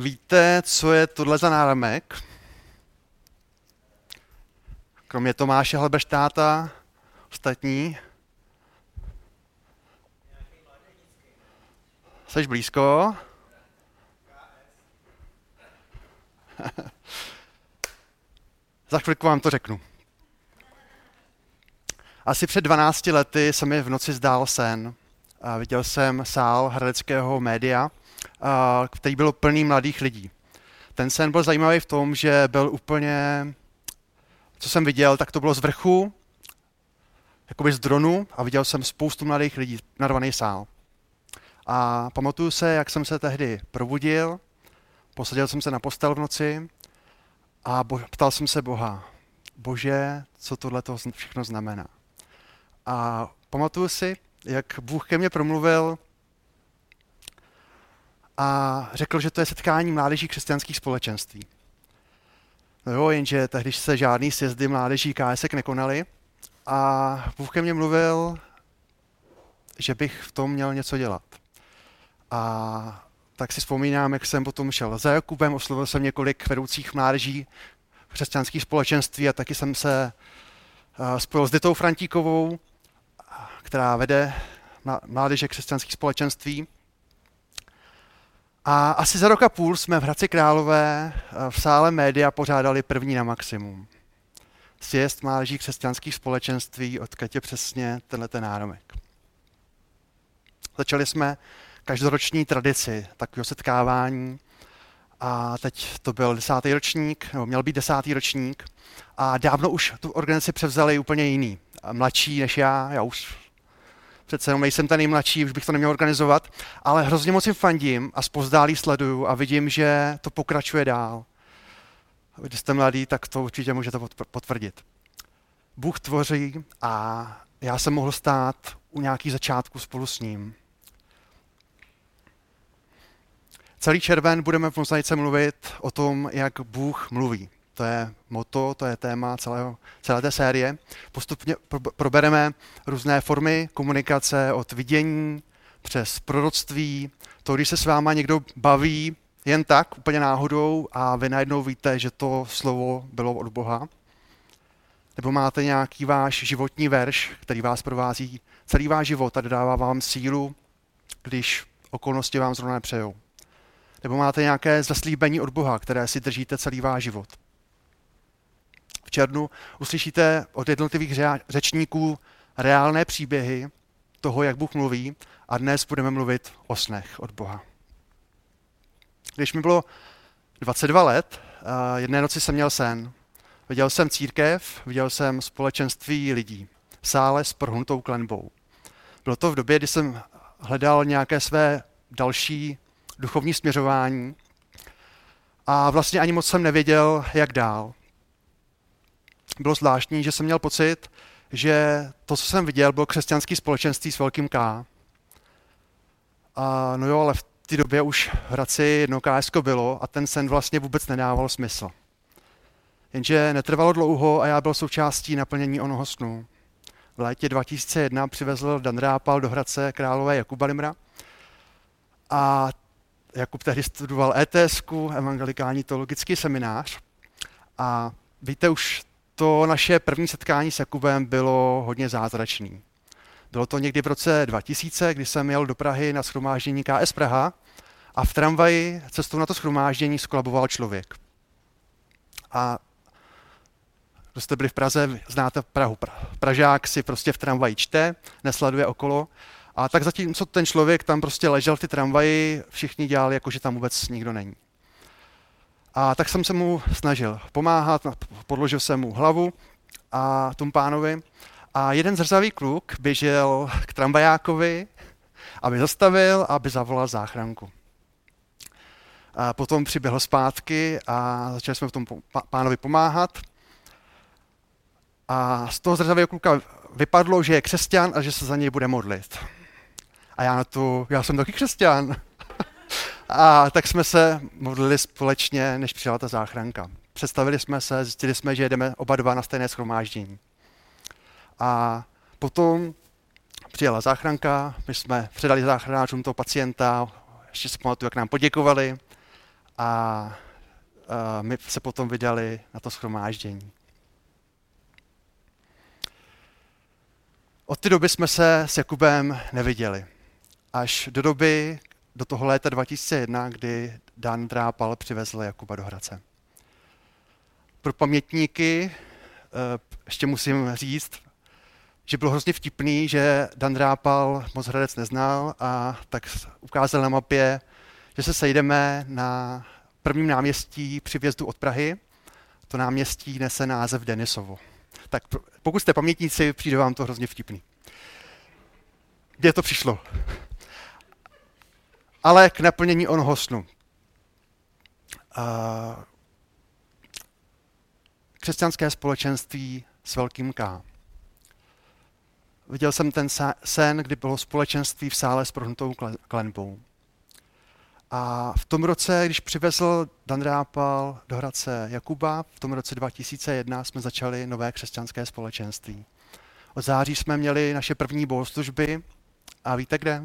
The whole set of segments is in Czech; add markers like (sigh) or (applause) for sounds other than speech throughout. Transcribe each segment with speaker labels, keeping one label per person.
Speaker 1: Víte, co je tohle za náramek? Kromě Tomáše Hlebeštáta, ostatní. Jsi blízko? (laughs) Za chvilku vám to řeknu. Asi před 12 lety se mi v noci zdál sen. A viděl jsem sál hradeckého média, který byl plný mladých lidí. Ten sen byl zajímavý v tom, že byl úplně, co jsem viděl, tak to bylo z vrchu, jakoby z dronu a viděl jsem spoustu mladých lidí, narvaný sál. A pamatuju se, jak jsem se tehdy probudil, posadil jsem se na postel v noci a bo- ptal jsem se Boha, Bože, co tohle všechno znamená. A pamatuju si, jak Bůh ke mně promluvil a řekl, že to je setkání mládeží křesťanských společenství. No jo, jenže tehdy se žádný sjezdy mládeží KSek nekonaly a Bůh ke mně mluvil, že bych v tom měl něco dělat. A tak si vzpomínám, jak jsem potom šel za Jakubem, oslovil jsem několik vedoucích mládeží křesťanských společenství a taky jsem se eh, spojil s Ditou Frantíkovou, která vede mládeže křesťanských společenství. A asi za rok a půl jsme v Hradci Králové eh, v sále média pořádali první na maximum. Sjezd mládeží křesťanských společenství, odkud je přesně tenhle ten náromek. Začali jsme každoroční tradici takového setkávání a teď to byl desátý ročník, nebo měl být desátý ročník a dávno už tu organizaci převzali úplně jiný, mladší než já, já už přece jenom nejsem ten nejmladší, už bych to neměl organizovat, ale hrozně moc jim fandím a zpozdálí sleduju a vidím, že to pokračuje dál. Když jste mladý, tak to určitě můžete potvrdit. Bůh tvoří a já jsem mohl stát u nějakých začátku spolu s ním. Celý červen budeme v mozaice mluvit o tom, jak Bůh mluví. To je moto, to je téma celého, celé té série. Postupně probereme různé formy komunikace od vidění přes proroctví, to, když se s váma někdo baví jen tak, úplně náhodou a vy najednou víte, že to slovo bylo od Boha. Nebo máte nějaký váš životní verš, který vás provází celý váš život a dodává vám sílu, když okolnosti vám zrovna nepřejou. Nebo máte nějaké zaslíbení od Boha, které si držíte celý váš život. Černu uslyšíte od jednotlivých řečníků reálné příběhy toho, jak Bůh mluví a dnes budeme mluvit o snech od Boha. Když mi bylo 22 let, jedné noci jsem měl sen. Viděl jsem církev, viděl jsem společenství lidí v sále s prohnutou klenbou. Bylo to v době, kdy jsem hledal nějaké své další duchovní směřování a vlastně ani moc jsem nevěděl, jak dál. Bylo zvláštní, že jsem měl pocit, že to, co jsem viděl, bylo křesťanský společenství s velkým K. A no jo, ale v té době už v Hradci jedno KSK bylo a ten sen vlastně vůbec nedával smysl. Jenže netrvalo dlouho a já byl součástí naplnění onoho snu. V létě 2001 přivezl Dan Rápal do Hradce králové Jakuba Limra a Jakub tehdy studoval ETS, evangelikální teologický seminář. A víte, už to naše první setkání s Jakubem bylo hodně zázračný. Bylo to někdy v roce 2000, kdy jsem jel do Prahy na schromáždění KS Praha a v tramvaji cestou na to schromáždění skolaboval člověk. A kdo jste byli v Praze, znáte Prahu. Pražák si prostě v tramvaji čte, nesleduje okolo a tak zatímco ten člověk tam prostě ležel v ty tramvaji, všichni dělali, jako že tam vůbec nikdo není. A tak jsem se mu snažil pomáhat, podložil jsem mu hlavu a tomu pánovi. A jeden zrzavý kluk běžel k tramvajákovi, aby zastavil a aby zavolal záchranku. A potom přiběhl zpátky a začali jsme v tom pánovi pomáhat. A z toho zrzavého kluka vypadlo, že je křesťan a že se za něj bude modlit. A já na to, já jsem taky křesťan. A tak jsme se modlili společně, než přijela ta záchranka. Představili jsme se, zjistili jsme, že jedeme oba dva na stejné schromáždění. A potom přijela záchranka, my jsme předali záchranářům toho pacienta, ještě si pamatuju, jak nám poděkovali a my se potom vydali na to schromáždění. Od té doby jsme se s Jakubem neviděli. Až do doby, do toho léta 2001, kdy Dan Drápal přivezl Jakuba do Hradce. Pro pamětníky eh, ještě musím říct, že bylo hrozně vtipný, že Dan Drápal moc Hradec neznal a tak ukázal na mapě, že se sejdeme na prvním náměstí při vjezdu od Prahy. To náměstí nese název Denisovo. Tak pokud jste pamětníci, přijde vám to hrozně vtipný. Kde to přišlo? Ale k naplnění onoho snu. křesťanské společenství s velkým K. Viděl jsem ten sen, kdy bylo společenství v sále s prohnutou klenbou. A v tom roce, když přivezl Dan Rápal do Hradce Jakuba, v tom roce 2001 jsme začali nové křesťanské společenství. Od září jsme měli naše první bohoslužby a víte kde?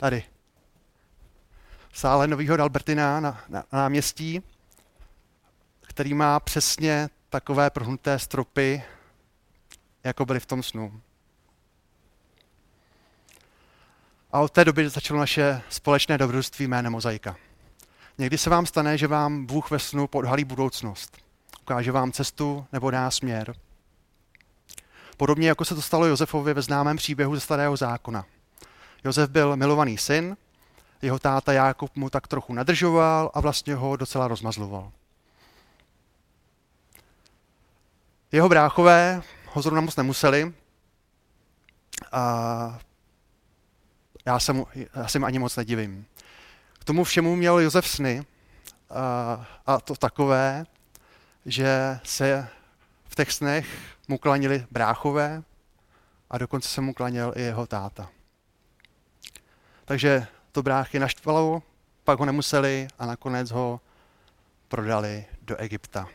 Speaker 1: Tady. V sále Nového Albertina na, na, na náměstí, který má přesně takové prohnuté stropy, jako byly v tom snu. A od té doby začalo naše společné dobrodružství jménem Mozaika. Někdy se vám stane, že vám Bůh ve snu podhalí budoucnost. Ukáže vám cestu nebo dá směr. Podobně jako se to stalo Josefovi ve známém příběhu ze Starého zákona. Josef byl milovaný syn, jeho táta Jákob mu tak trochu nadržoval a vlastně ho docela rozmazloval. Jeho bráchové ho zrovna moc nemuseli a já se, mu, já se mu ani moc nedivím. K tomu všemu měl Josef sny a, a to takové, že se v těch snech mu klanili bráchové a dokonce se mu klanil i jeho táta. Takže to bráchy naštvalo, pak ho nemuseli a nakonec ho prodali do Egypta.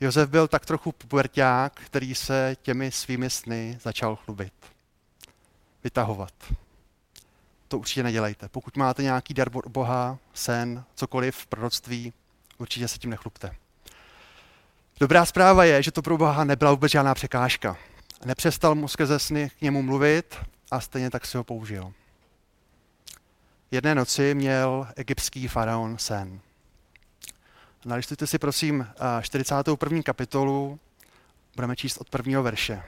Speaker 1: Josef byl tak trochu puberták, který se těmi svými sny začal chlubit. Vytahovat. To určitě nedělejte. Pokud máte nějaký dar Boha, sen, cokoliv proroctví, určitě se tím nechlubte. Dobrá zpráva je, že to pro Boha nebyla vůbec žádná překážka. Nepřestal mu skrze sny k němu mluvit a stejně tak si ho použil. Jedné noci měl egyptský faraon sen. Nalistujte si prosím 41. kapitolu, budeme číst od prvního verše.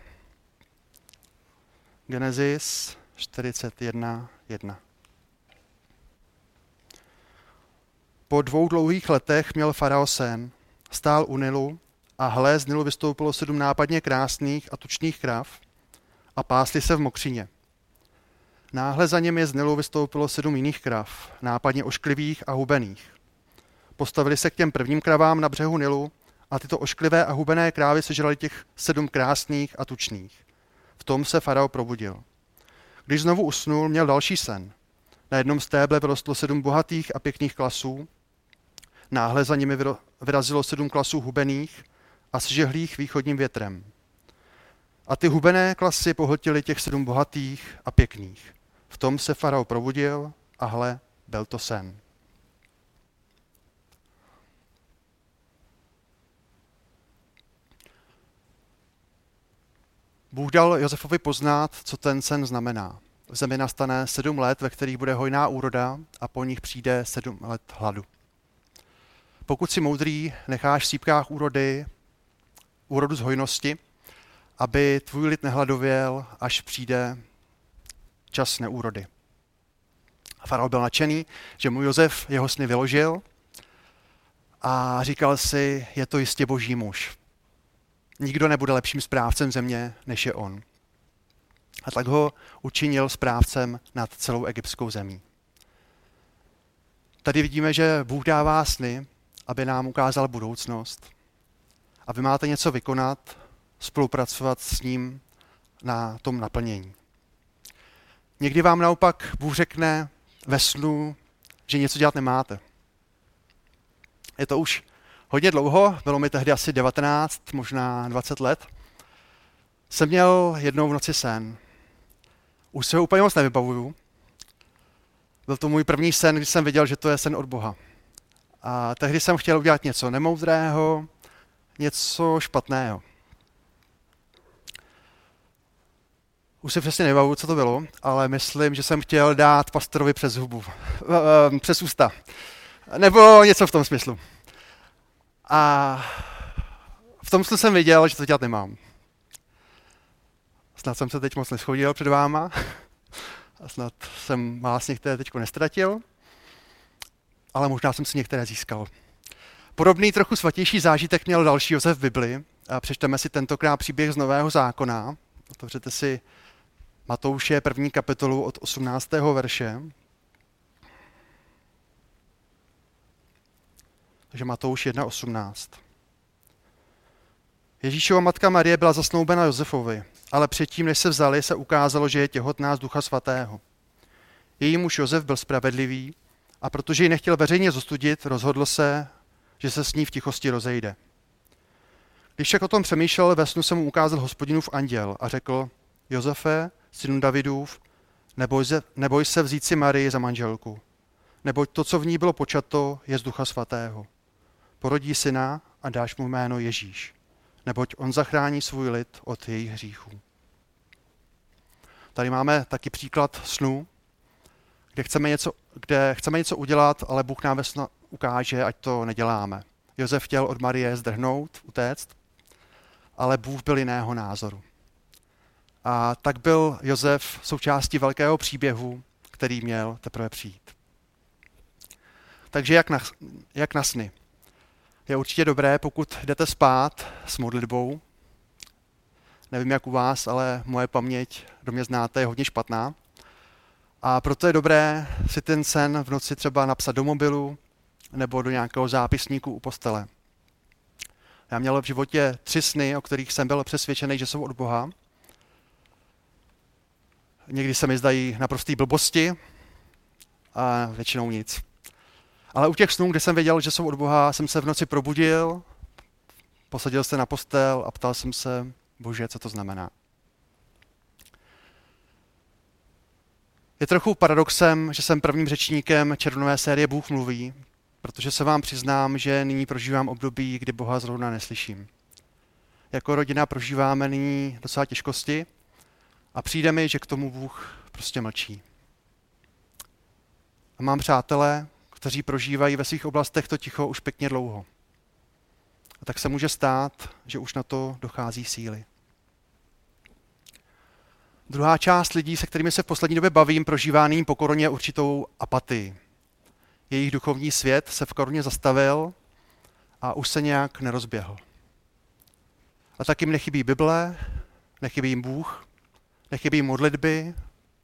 Speaker 1: Genesis 41, 1. Po dvou dlouhých letech měl farao sen, stál u Nilu a hle, z Nilu vystoupilo sedm nápadně krásných a tučných krav a pásli se v mokřině. Náhle za němi z Nilu vystoupilo sedm jiných krav, nápadně ošklivých a hubených. Postavili se k těm prvním kravám na břehu Nilu a tyto ošklivé a hubené krávy sežrali těch sedm krásných a tučných. V tom se farao probudil. Když znovu usnul, měl další sen. Na jednom stéble vyrostlo sedm bohatých a pěkných klasů. Náhle za nimi vyrazilo sedm klasů hubených a sžehlých východním větrem. A ty hubené klasy pohltily těch sedm bohatých a pěkných. V tom se farao probudil a hle, byl to sen. Bůh dal Josefovi poznat, co ten sen znamená. V zemi nastane sedm let, ve kterých bude hojná úroda a po nich přijde sedm let hladu. Pokud si moudrý, necháš v sípkách úrody úrodu z hojnosti, aby tvůj lid nehladověl, až přijde čas neúrody. Faraon byl nadšený, že mu Josef jeho sny vyložil a říkal si, je to jistě boží muž. Nikdo nebude lepším správcem země, než je on. A tak ho učinil správcem nad celou egyptskou zemí. Tady vidíme, že Bůh dává sny, aby nám ukázal budoucnost. A vy máte něco vykonat, spolupracovat s ním na tom naplnění. Někdy vám naopak Bůh řekne ve snu, že něco dělat nemáte. Je to už hodně dlouho, bylo mi tehdy asi 19, možná 20 let. Jsem měl jednou v noci sen. Už se ho úplně moc nevybavuju. Byl to můj první sen, když jsem viděl, že to je sen od Boha. A tehdy jsem chtěl udělat něco nemoudrého, něco špatného. Už si přesně nebavu, co to bylo, ale myslím, že jsem chtěl dát pastorovi přes hubu, eh, přes ústa. Nebo něco v tom smyslu. A v tom smyslu jsem viděl, že to dělat nemám. Snad jsem se teď moc neschodil před váma. A snad jsem vás některé teď nestratil. Ale možná jsem si některé získal. Podobný trochu svatější zážitek měl další Josef v Bibli. Přečteme si tentokrát příběh z Nového zákona. Otevřete si Matouše první kapitolu od 18. verše. Takže Matouš 1.18. Ježíšova matka Marie byla zasnoubena Josefovi, ale předtím, než se vzali, se ukázalo, že je těhotná z Ducha Svatého. Její muž Josef byl spravedlivý a protože ji nechtěl veřejně zostudit, rozhodl se, že se s ní v tichosti rozejde. Když však o tom přemýšlel, ve snu se mu ukázal hospodinův anděl a řekl, Josefe, synu Davidův, neboj se, neboj se vzít si Marii za manželku, neboť to, co v ní bylo počato, je z Ducha Svatého. Porodí syna a dáš mu jméno Ježíš, neboť on zachrání svůj lid od jejich hříchů. Tady máme taky příklad snu, kde chceme něco, kde chceme něco udělat, ale Bůh nám ve snu ukáže, ať to neděláme. Josef chtěl od Marie zdrhnout, utéct, ale Bůh byl jiného názoru. A tak byl Josef součástí velkého příběhu, který měl teprve přijít. Takže jak na, jak na sny? Je určitě dobré, pokud jdete spát s modlitbou. Nevím, jak u vás, ale moje paměť, do mě znáte, je hodně špatná. A proto je dobré si ten sen v noci třeba napsat do mobilu nebo do nějakého zápisníku u postele. Já měl v životě tři sny, o kterých jsem byl přesvědčený, že jsou od Boha. Někdy se mi zdají naprostý blbosti a většinou nic. Ale u těch snů, kde jsem věděl, že jsou od Boha, jsem se v noci probudil, posadil se na postel a ptal jsem se, bože, co to znamená. Je trochu paradoxem, že jsem prvním řečníkem červnové série Bůh mluví, protože se vám přiznám, že nyní prožívám období, kdy Boha zrovna neslyším. Jako rodina prožíváme nyní docela těžkosti a přijde mi, že k tomu Bůh prostě mlčí. A mám přátelé, kteří prožívají ve svých oblastech to ticho už pěkně dlouho. A tak se může stát, že už na to dochází síly. Druhá část lidí, se kterými se v poslední době bavím, prožívá nyní po koroně určitou apatii. Jejich duchovní svět se v koroně zastavil a už se nějak nerozběhl. A tak jim nechybí Bible, nechybí jim Bůh, nechybí modlitby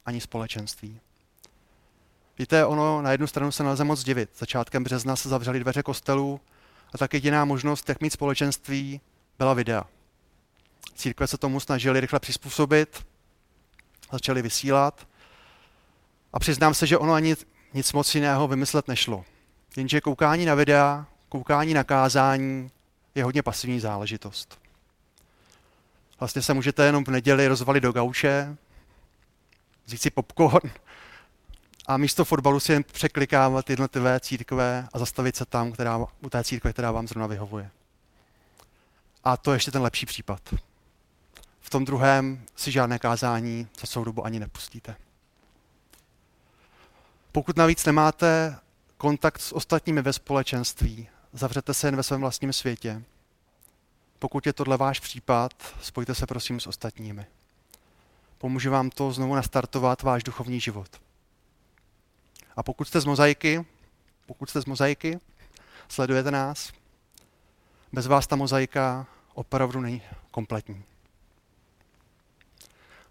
Speaker 1: ani společenství. Víte, ono na jednu stranu se nelze moc divit. Začátkem března se zavřely dveře kostelů a tak jediná možnost, jak mít společenství, byla videa. Církve se tomu snažili rychle přizpůsobit, začali vysílat a přiznám se, že ono ani nic moc jiného vymyslet nešlo. Jenže koukání na videa, koukání na kázání je hodně pasivní záležitost. Vlastně se můžete jenom v neděli rozvalit do gauče, vzít si popcorn a místo fotbalu si jen překlikávat jednotlivé církve a zastavit se tam, která, u té církve, která vám zrovna vyhovuje. A to je ještě ten lepší případ. V tom druhém si žádné kázání za celou dobu ani nepustíte. Pokud navíc nemáte kontakt s ostatními ve společenství, zavřete se jen ve svém vlastním světě. Pokud je tohle váš případ, spojte se prosím s ostatními. Pomůže vám to znovu nastartovat váš duchovní život. A pokud jste z mozaiky, pokud jste z mozaiky, sledujete nás, bez vás ta mozaika opravdu není kompletní.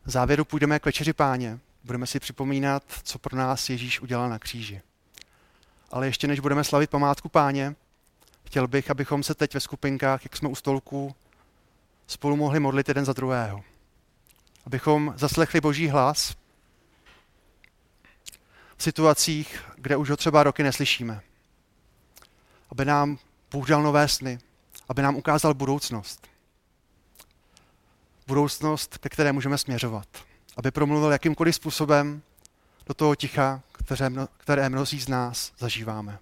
Speaker 1: V závěru půjdeme k večeři páně. Budeme si připomínat, co pro nás Ježíš udělal na kříži. Ale ještě než budeme slavit památku páně, chtěl bych, abychom se teď ve skupinkách, jak jsme u stolku, spolu mohli modlit jeden za druhého. Abychom zaslechli Boží hlas v situacích, kde už ho třeba roky neslyšíme. Aby nám Bůh dal nové sny, aby nám ukázal budoucnost. Budoucnost, ke které můžeme směřovat. Aby promluvil jakýmkoliv způsobem do toho ticha, které, mno, které mnozí z nás zažíváme.